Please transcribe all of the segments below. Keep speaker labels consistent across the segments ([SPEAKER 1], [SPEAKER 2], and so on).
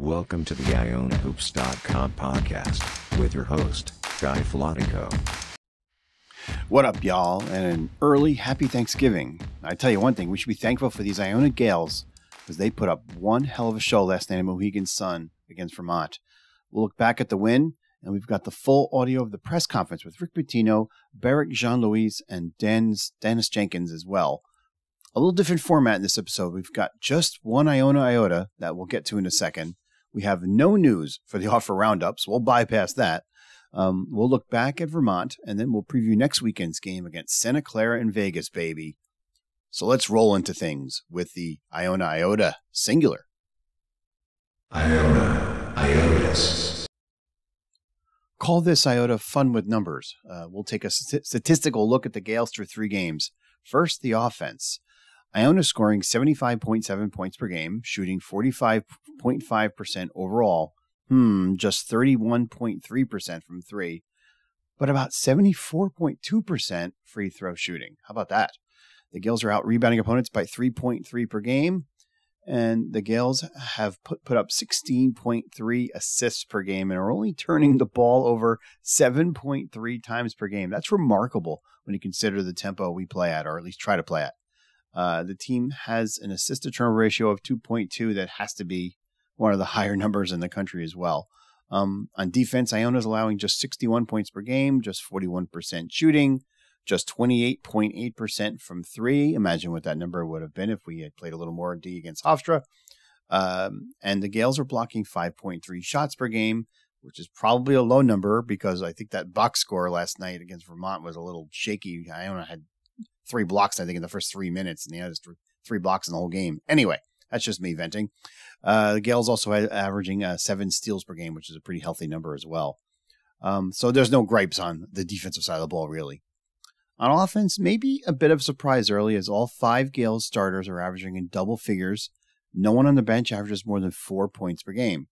[SPEAKER 1] Welcome to the IonaHoops.com podcast with your host, Guy Filatico.
[SPEAKER 2] What up, y'all, and an early happy Thanksgiving. I tell you one thing, we should be thankful for these Iona Gaels because they put up one hell of a show last night in Mohegan Sun against Vermont. We'll look back at the win, and we've got the full audio of the press conference with Rick Pitino, Berrick Jean Louis, and Dan's, Daniss Jenkins as well. A little different format in this episode. We've got just one Iona Iota that we'll get to in a second. We have no news for the offer roundups. We'll bypass that. Um, we'll look back at Vermont and then we'll preview next weekend's game against Santa Clara in Vegas, baby. So let's roll into things with the Iona Iota singular.
[SPEAKER 1] Iona Iotas.
[SPEAKER 2] Call this Iota fun with numbers. Uh, we'll take a st- statistical look at the Gaels through three games. First, the offense. Iona scoring 75.7 points per game, shooting 45.5% overall. Hmm, just 31.3% from three, but about 74.2% free throw shooting. How about that? The Gaels are out rebounding opponents by 3.3 per game, and the Gaels have put, put up 16.3 assists per game and are only turning the ball over 7.3 times per game. That's remarkable when you consider the tempo we play at, or at least try to play at. Uh, the team has an assist to turnover ratio of 2.2 that has to be one of the higher numbers in the country as well. Um, on defense, Iona is allowing just 61 points per game, just 41% shooting, just 28.8% from three. Imagine what that number would have been if we had played a little more D against Hofstra. Um, and the Gaels are blocking 5.3 shots per game, which is probably a low number because I think that box score last night against Vermont was a little shaky. Iona had three blocks, I think, in the first three minutes, and he had three blocks in the whole game. Anyway, that's just me venting. Uh, the Gaels also had averaging uh, seven steals per game, which is a pretty healthy number as well. Um, so there's no gripes on the defensive side of the ball, really. On offense, maybe a bit of surprise early as all five Gaels starters are averaging in double figures. No one on the bench averages more than four points per game.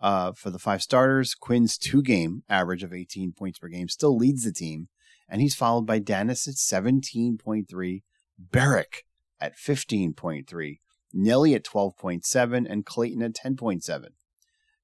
[SPEAKER 2] Uh, for the five starters, Quinn's two game average of 18 points per game still leads the team, and he's followed by Daniss at 17.3, Berrick at 15.3, Nelly at 12.7, and Clayton at 10.7.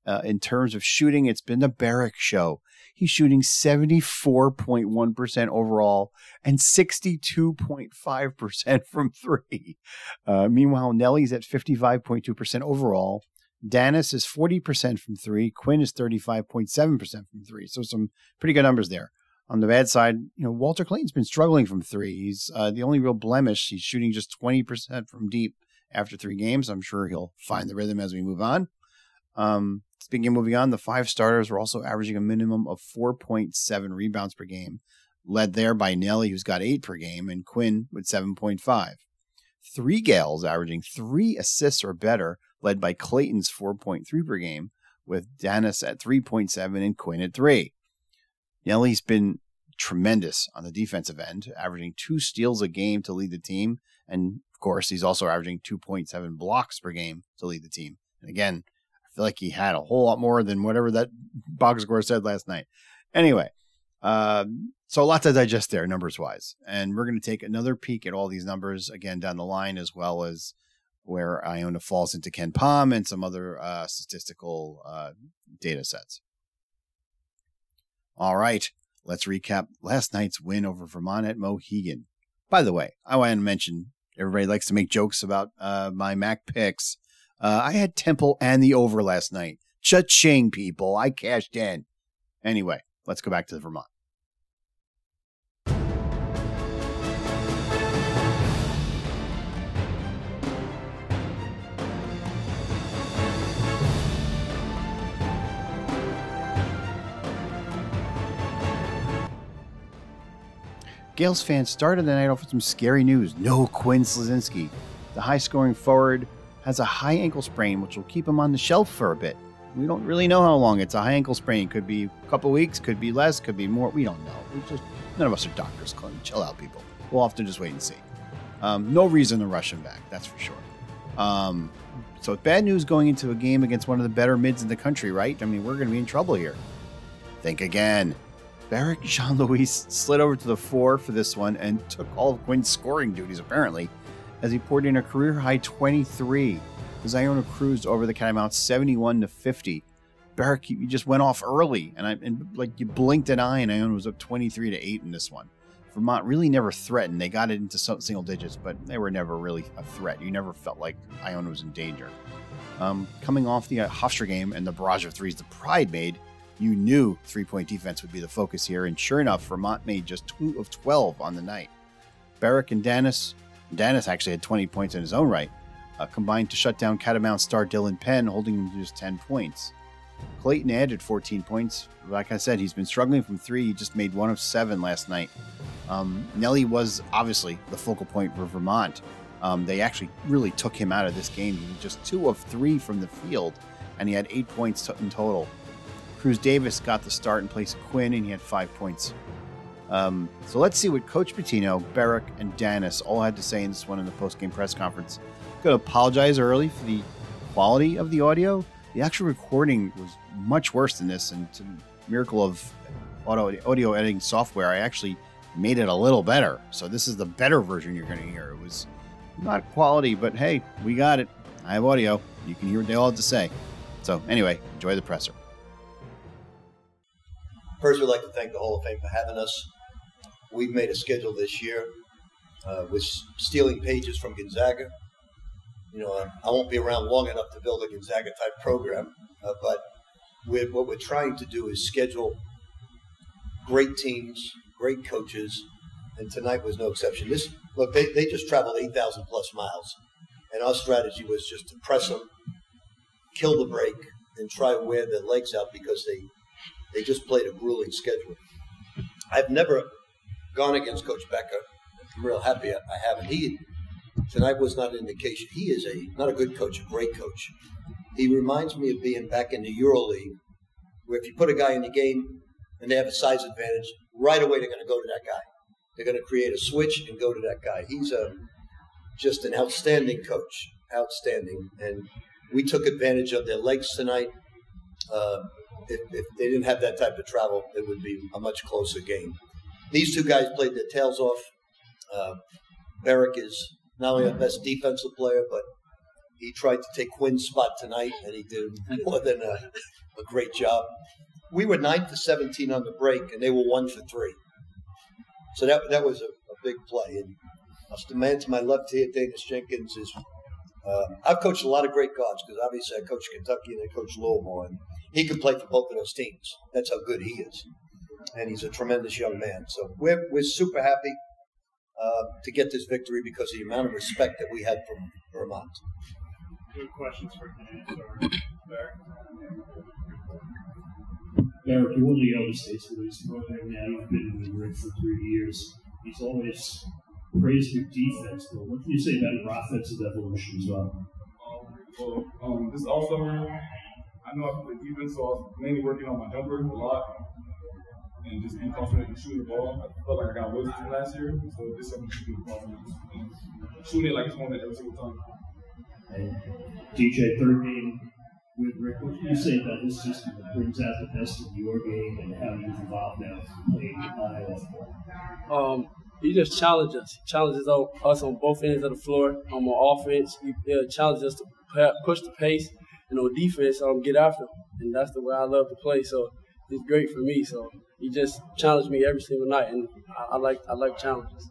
[SPEAKER 2] Uh, in terms of shooting, it's been the Berrick show. He's shooting 74.1% overall and 62.5% from three. Uh, meanwhile, Nelly's at 55.2% overall. Daniss is 40% from three. Quinn is 35.7% from three. So some pretty good numbers there. On the bad side, you know, Walter Clayton's been struggling from three. He's uh, the only real blemish. He's shooting just 20% from deep after three games. I'm sure he'll find the rhythm as we move on. Um, speaking of moving on, the five starters were also averaging a minimum of 4.7 rebounds per game, led there by Nelly, who's got eight per game, and Quinn with 7.5. Three Gaels averaging three assists or better, led by Clayton's 4.3 per game, with Daniss at 3.7 and Quinn at three. Nelly's been tremendous on the defensive end, averaging two steals a game to lead the team. And of course, he's also averaging 2.7 blocks per game to lead the team. And again, I feel like he had a whole lot more than whatever that box score said last night. Anyway, uh, so a lot to digest there, numbers wise. And we're going to take another peek at all these numbers again down the line, as well as where Iona falls into KenPom and some other uh, statistical uh, data sets. All right, let's recap last night's win over Vermont at Mohegan. By the way, I want to mention everybody likes to make jokes about uh, my Mac picks. Uh, I had Temple and the over last night. Cha-ching, people. I cashed in. Anyway, let's go back to the Vermont. Gaels fans started the night off with some scary news. No Quinn Slazinski. The high scoring forward has a high ankle sprain, which will keep him on the shelf for a bit. We don't really know how long it's a high ankle sprain. Could be a couple weeks, could be less, could be more. We don't know. We just none of us are doctors. Chill out, people. We'll to just wait and see. Um, no reason to rush him back, that's for sure. Um, so bad news going into a game against one of the better mids in the country, right? I mean, we're going to be in trouble here. Think again. Beric Jean Louis slid over to the four for this one and took all of Quinn's scoring duties, apparently, as he poured in a career high 23. because Iona cruised over the Catamounts 71 to 50. Berrick, you just went off early, and I and like you blinked an eye, and Iona was up 23 to eight in this one. Vermont really never threatened. They got it into single digits, but they were never really a threat. You never felt like Iona was in danger. Um, coming off the uh, Hofstra game and the barrage of threes the Pride made, you knew three point defense would be the focus here. And sure enough, Vermont made just two of 12 on the night. Berrick and Daniss, Daniss actually had 20 points in his own right, uh, combined to shut down Catamount star Dylan Penn, holding him to just 10 points. Clayton added 14 points. Like I said, he's been struggling from three. He just made one of seven last night. Um, Nelly was obviously the focal point for Vermont. Um, they actually really took him out of this game. He was just two of three from the field, and he had eight points in total. Cruz Davis got the start in place of Quinn, and he had five points. Um, so let's see what Coach Pitino, Berrick, and Daniss all had to say in this one in the post-game press conference. I'm going to apologize early for the quality of the audio. The actual recording was much worse than this, and to miracle of audio, audio editing software, I actually made it a little better. So this is the better version you're going to hear. It was not quality, but hey, we got it. I have audio. You can hear what they all have to say. So anyway, enjoy the presser.
[SPEAKER 3] First, we'd like to thank the Hall of Fame for having us. We've made a schedule this year uh, with stealing pages from Gonzaga. You know, I won't be around long enough to build a Gonzaga type program, uh, but we're, what we're trying to do is schedule great teams, great coaches, and tonight was no exception. This look, they, they just traveled 8,000 plus miles, and our strategy was just to press them, kill the break, and try to wear their legs out because they they just played a grueling schedule. I've never gone against Coach Becker. I'm real happy I haven't. He tonight was not an indication. He is a not a good coach, a great coach. He reminds me of being back in the EuroLeague, where if you put a guy in the game and they have a size advantage, right away they're going to go to that guy. They're going to create a switch and go to that guy. He's a just an outstanding coach, outstanding. And we took advantage of their legs tonight. Uh, if, if, they didn't have that type of travel, it would be a much closer game. These two guys played their tails off. Uh, Berrick is not only our best defensive player, but he tried to take Quinn's spot tonight, and he did more than a, a great job. We were nine for seventeen on the break, and they were one for three. So that that was a, a big play. And the man to my left here, Daniss Jenkins, is. Uh, I've coached a lot of great guards because obviously I coached Kentucky and I coached Louisville, and he can play for both of those teams. That's how good he is, and he's a tremendous young man. So we're we're super happy uh, to get this victory because of the amount of respect that we had from Vermont.
[SPEAKER 4] Good questions for you, Berrick, you're one of the elder statesmen program now. You've been in the ring for three years. He's always praised your defense, but what can you say about your offensive evolution as well?
[SPEAKER 5] Um, well, um, this off summer, I know I play defense, so I was mainly working on my jumper a lot and just being confident in shooting the ball. I felt like I got away from last year, so this summer just being confident and shooting it like it's one every single time.
[SPEAKER 4] And DJ, third game with Rick. What can you say about this system that brings out the best of your game and how you've evolved now playing high off
[SPEAKER 6] ball? Um, he just challenges us. He challenges us on both ends of the floor. Um, on offense, he uh, challenges us to push the pace, and on defense, um, get after him. And that's the way I love to play. So it's great for me. So he just challenged me every single night, and I, I like I like challenges.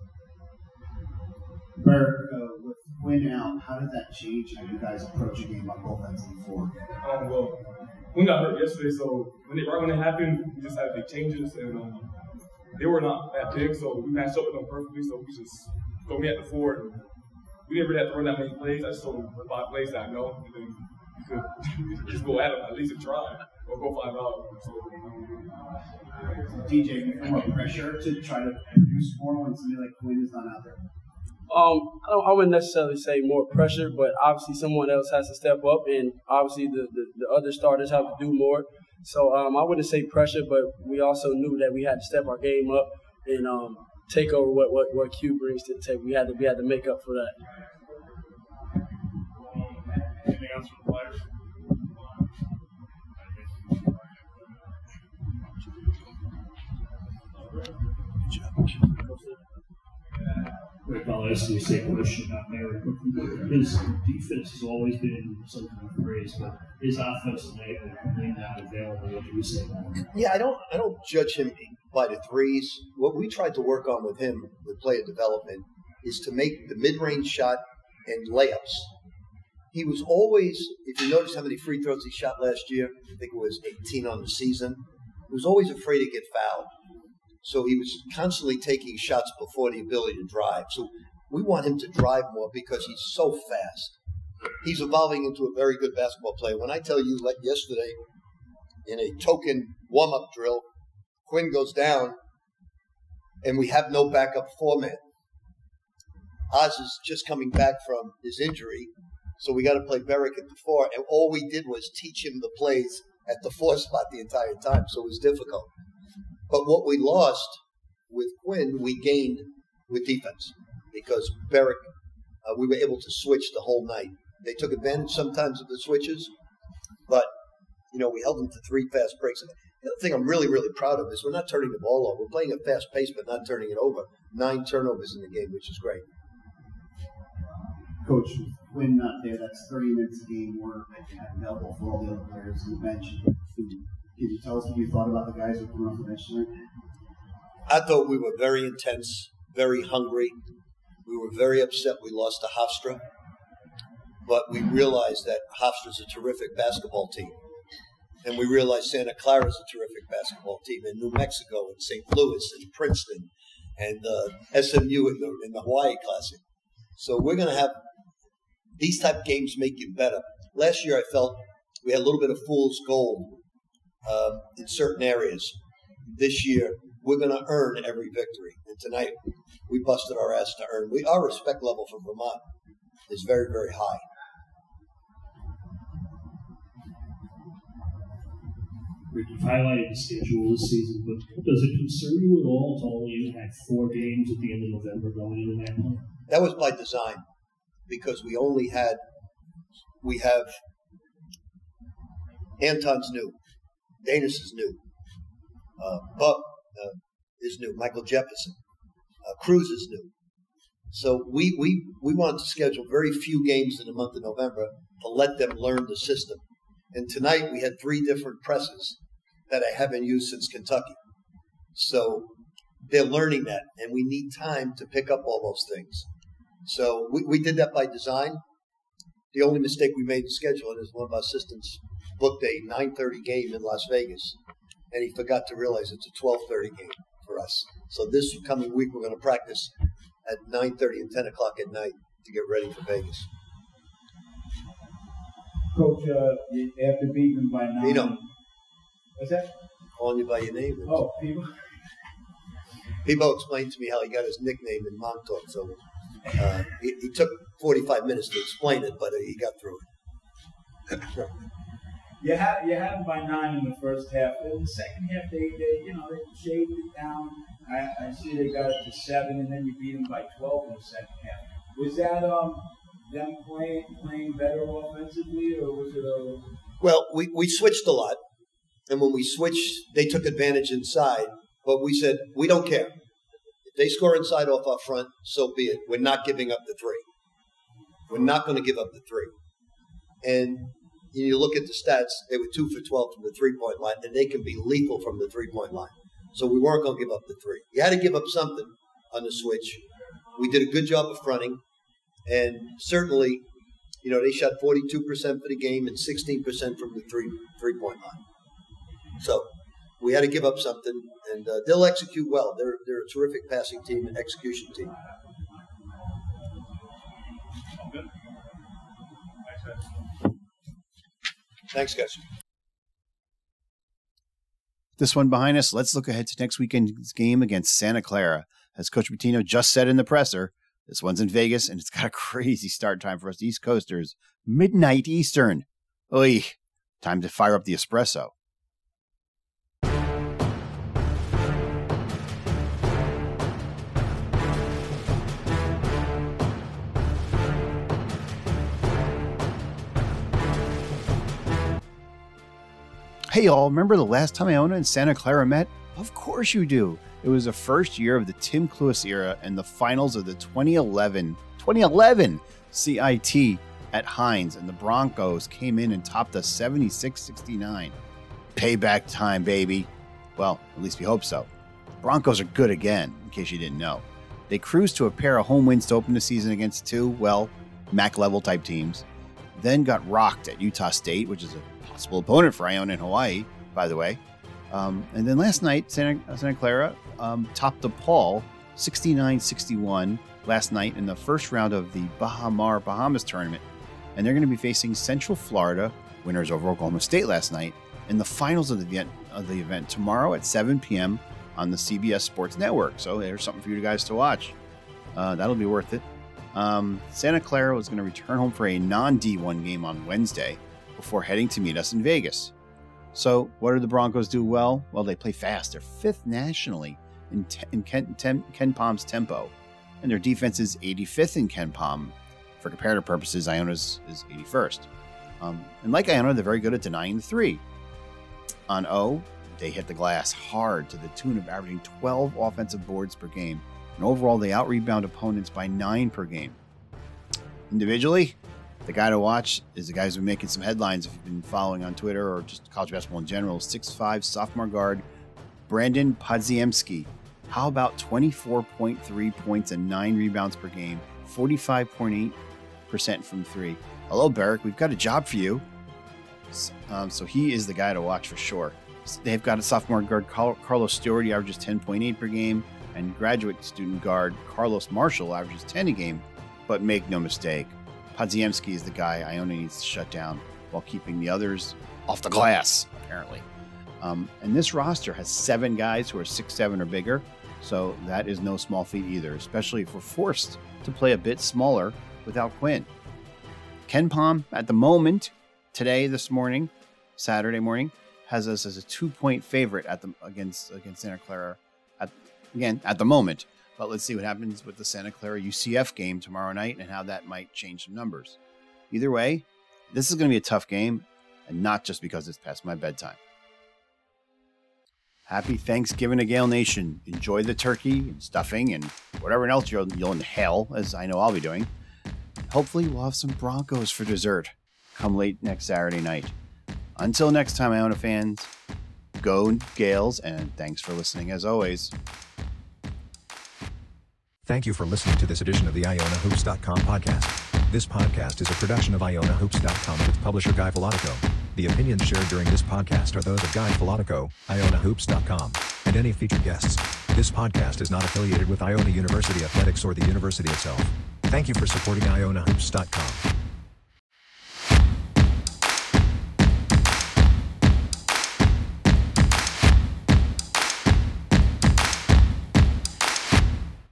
[SPEAKER 2] Bert, uh, with Quinn out, how did that change how you guys approach a game on both ends of the floor?
[SPEAKER 5] Um, well, Quinn got hurt yesterday, so when it, right when it happened, we just had big changes, and um, they were not that big, so we matched up with them perfectly. So we just throw me at the four. And we didn't really have to run that many plays. I just told them the five plays that I know, and then you could just go at them, at least a try, or go five out. So,
[SPEAKER 2] DJ, more pressure to try to produce more when somebody like Quinn is not out there?
[SPEAKER 6] Um, I, I, wouldn't necessarily say more pressure, but obviously someone else has to step up, and obviously the, the, the other starters have to do more. So um, I wouldn't say pressure, but we also knew that we had to step our game up and um, take over what, what, what Q brings to the table. We had to we had to make up for that.
[SPEAKER 4] Anything else from the players? Rick, I'll ask you the same question about Berrick. His defense has always been something of praise, but his offense when not available. What do you say?
[SPEAKER 3] Yeah, I don't I don't judge him by the threes. What we tried to work on with him with player development is to make the mid range shot and layups. He was always, if you notice how many free throws he shot last year, I think it was 18 on the season. He was always afraid to get fouled. So he was constantly taking shots before the ability to drive. So we want him to drive more because he's so fast. He's evolving into a very good basketball player. When I tell you, like yesterday, in a token warm up drill, Quinn goes down and we have no backup foreman. Oz is just coming back from his injury, so we got to play Berrick at the four. And all we did was teach him the plays at the four spot the entire time, so it was difficult. But what we lost with Quinn, we gained with defense because Berrick, uh, we were able to switch the whole night. They took advantage sometimes of the switches, but you know we held them to three fast breaks. The other thing I'm really, really proud of is we're not turning the ball over. We're playing at fast pace, but not turning it over. Nine turnovers in the game, which is great.
[SPEAKER 2] Coach, Quinn not there, that's 30 minutes a game work that you have available for all the other players on the bench. Can you tell us what you thought about the guys who coming off the bench tonight?
[SPEAKER 3] I thought we were very intense, very hungry. We were very upset we lost to Hofstra, but we realized that Hofstra's a terrific basketball team. And we realized Santa Clara is a terrific basketball team, and New Mexico, and St. Louis, and Princeton, and uh, SMU in the, in the Hawaii Classic. So we're going to have these type of games make you better. Last year, I felt we had a little bit of fool's gold uh, in certain areas. This year, we're going to earn every victory. And tonight, we busted our ass to earn. We our respect level for Vermont is very, very high.
[SPEAKER 4] Rick, you've highlighted the schedule this season, but does it concern you at all to only have four games at the end of November going into that point?
[SPEAKER 3] That was by design because we only had we have Anton's new, Daniss is new, uh, Bub uh, is new, Michael Jefferson, uh, Cruz is new. So we, we we wanted to schedule very few games in the month of November to let them learn the system. And tonight we had three different presses that I haven't used since Kentucky. So they're learning that, and we need time to pick up all those things. So we, we did that by design. The only mistake we made in scheduling is one of our assistants booked a 9:30 game in Las Vegas, and he forgot to realize it's a 12:30 game for us. So this coming week we're going to practice at 9:30 and 10 o'clock at night to get ready for Vegas.
[SPEAKER 7] Coach, uh, after beating by nine.
[SPEAKER 3] Pino.
[SPEAKER 7] What's that?
[SPEAKER 3] Calling you by your name.
[SPEAKER 7] Oh, people.
[SPEAKER 3] People explained to me how he got his nickname in Montauk, so uh, he, he, took 45 minutes to explain it, but uh, he got through it.
[SPEAKER 7] You had you had them by nine in the first half. In the second half, they, they you know they shaved it down. I, I see they got it to seven, and then you beat them by 12 in the second half. Was that um them playing playing better offensively, or was it a?
[SPEAKER 3] Well, we, we switched a lot, and when we switched, they took advantage inside. But we said we don't care If they score inside off our front, so be it. We're not giving up the three. We're not going to give up the three. And you look at the stats, they were two for 12 from the three point line, and they can be lethal from the three point line. So we weren't going to give up the three. You had to give up something on the switch. We did a good job of fronting, and certainly, you know, they shot 42% for the game and 16% from the three three point line. So we had to give up something, and uh, they'll execute well. They're they're a terrific passing team and execution team. Thanks, guys.
[SPEAKER 2] This one behind us, let's look ahead to next weekend's game against Santa Clara. As Coach Pitino just said in the presser, this one's in Vegas and it's got a crazy start time for us East Coasters. Midnight Eastern. Oy, time to fire up the espresso. Hey, y'all, remember the last time Iona and Santa Clara met? Of course you do. It was the first year of the Tim Cluess era and the finals of the 2011 2011 CIT at Hynes, and the Broncos came in and topped us 76 69. Payback time, baby. Well, at least we hope so. Broncos are good again, in case you didn't know. They cruised to a pair of home wins to open the season against two, well, MAC level type teams. Then got rocked at Utah State, which is a possible opponent for Iona in Hawaii, by the way. Um, and then last night, Santa, Santa Clara um, topped DePaul 69 61 last night in the first round of the Baha Mar Bahamas tournament. And they're going to be facing Central Florida, winners over Oklahoma State last night, in the finals of the event, of the event tomorrow at 7 p.m on the CBS Sports Network. So there's something for you guys to watch. Uh, that'll be worth it. Um, Santa Clara was going to return home for a non D1 game on Wednesday before heading to meet us in Vegas. So, what do the Broncos do well? Well, they play fast. They're fifth nationally in, te- in Ken, Tem- KenPom's tempo, and their defense is 85th in KenPom. For comparative purposes, Iona's is 81st. Um, and like Iona, they're very good at denying the three. On O, they hit the glass hard to the tune of averaging 12 offensive boards per game. And overall, they out rebound opponents by nine per game. Individually, the guy to watch is the guy who's been making some headlines if you've been following on Twitter or just college basketball in general. 6'5 sophomore guard Brandon Podziemski. How about 24.3 points and nine rebounds per game, 45.8% from three? Hello, Berrick. We've got a job for you. Um, so he is the guy to watch for sure. They've got a sophomore guard, Carlos Stewart, he averages 10.8 per game, and graduate student guard, Carlos Marshall, averages 10 a game. But make no mistake, Podziemski is the guy Iona needs to shut down while keeping the others off the glass, apparently. Um, and this roster has seven guys who are six seven or bigger, so that is no small feat either, especially if we're forced to play a bit smaller without Quinn. KenPom, at the moment, today, this morning, Saturday morning, has us as a two point favorite at the against against Santa Clara. At, again, at the moment, but let's see what happens with the Santa Clara UCF game tomorrow night and how that might change some numbers. Either way, this is going to be a tough game, and not just because it's past my bedtime. Happy Thanksgiving to Gael Nation. Enjoy the turkey and stuffing and whatever else you'll, you'll inhale, as I know I'll be doing. Hopefully, we'll have some Broncos for dessert come late next Saturday night. Until next time, Iona fans, go Gaels, and thanks for listening as always.
[SPEAKER 1] Thank you for listening to this edition of the IonaHoops.com podcast. This podcast is a production of IonaHoops.com its publisher Guy Filatico. The opinions shared during this podcast are those of Guy Filatico, IonaHoops.com, and any featured guests. This podcast is not affiliated with Iona University Athletics or the university itself. Thank you for supporting IonaHoops.com.